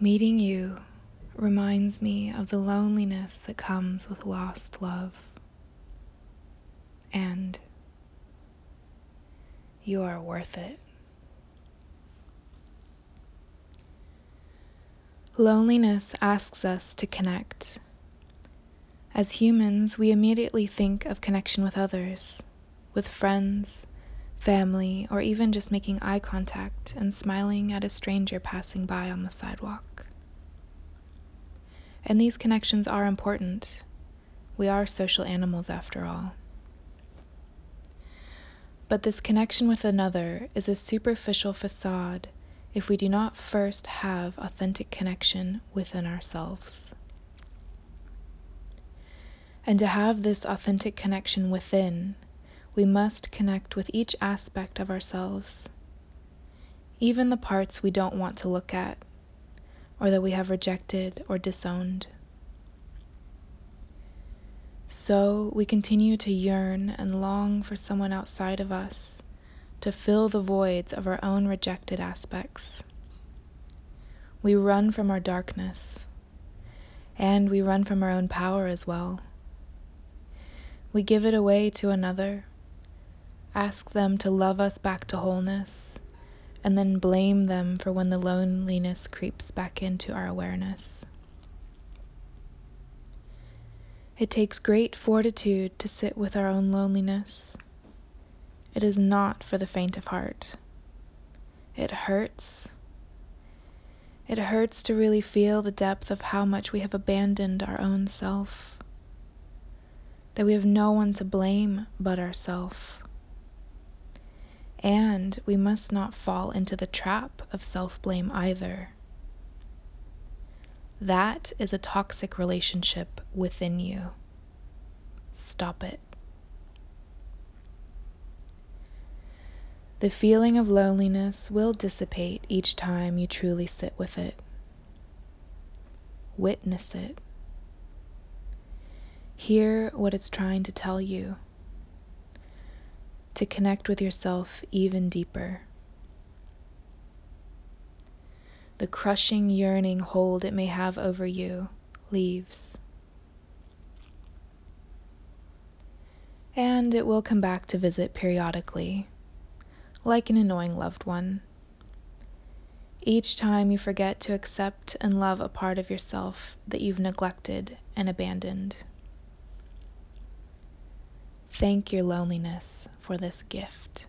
Meeting you reminds me of the loneliness that comes with lost love. And you are worth it. Loneliness asks us to connect. As humans, we immediately think of connection with others, with friends, family, or even just making eye contact and smiling at a stranger passing by on the sidewalk. And these connections are important. We are social animals after all. But this connection with another is a superficial facade if we do not first have authentic connection within ourselves. And to have this authentic connection within, we must connect with each aspect of ourselves, even the parts we don't want to look at, or that we have rejected or disowned. So we continue to yearn and long for someone outside of us to fill the voids of our own rejected aspects. We run from our darkness, and we run from our own power as well. We give it away to another, ask them to love us back to wholeness, and then blame them for when the loneliness creeps back into our awareness. It takes great fortitude to sit with our own loneliness it is not for the faint of heart. It hurts. It hurts to really feel the depth of how much we have abandoned our own self, that we have no one to blame but ourself. And we must not fall into the trap of self blame either. That is a toxic relationship within you. Stop it. The feeling of loneliness will dissipate each time you truly sit with it. Witness it. Hear what it's trying to tell you. To connect with yourself even deeper. The crushing, yearning hold it may have over you leaves. And it will come back to visit periodically like an annoying loved one. Each time you forget to accept and love a part of yourself that you've neglected and abandoned. Thank your loneliness for this gift.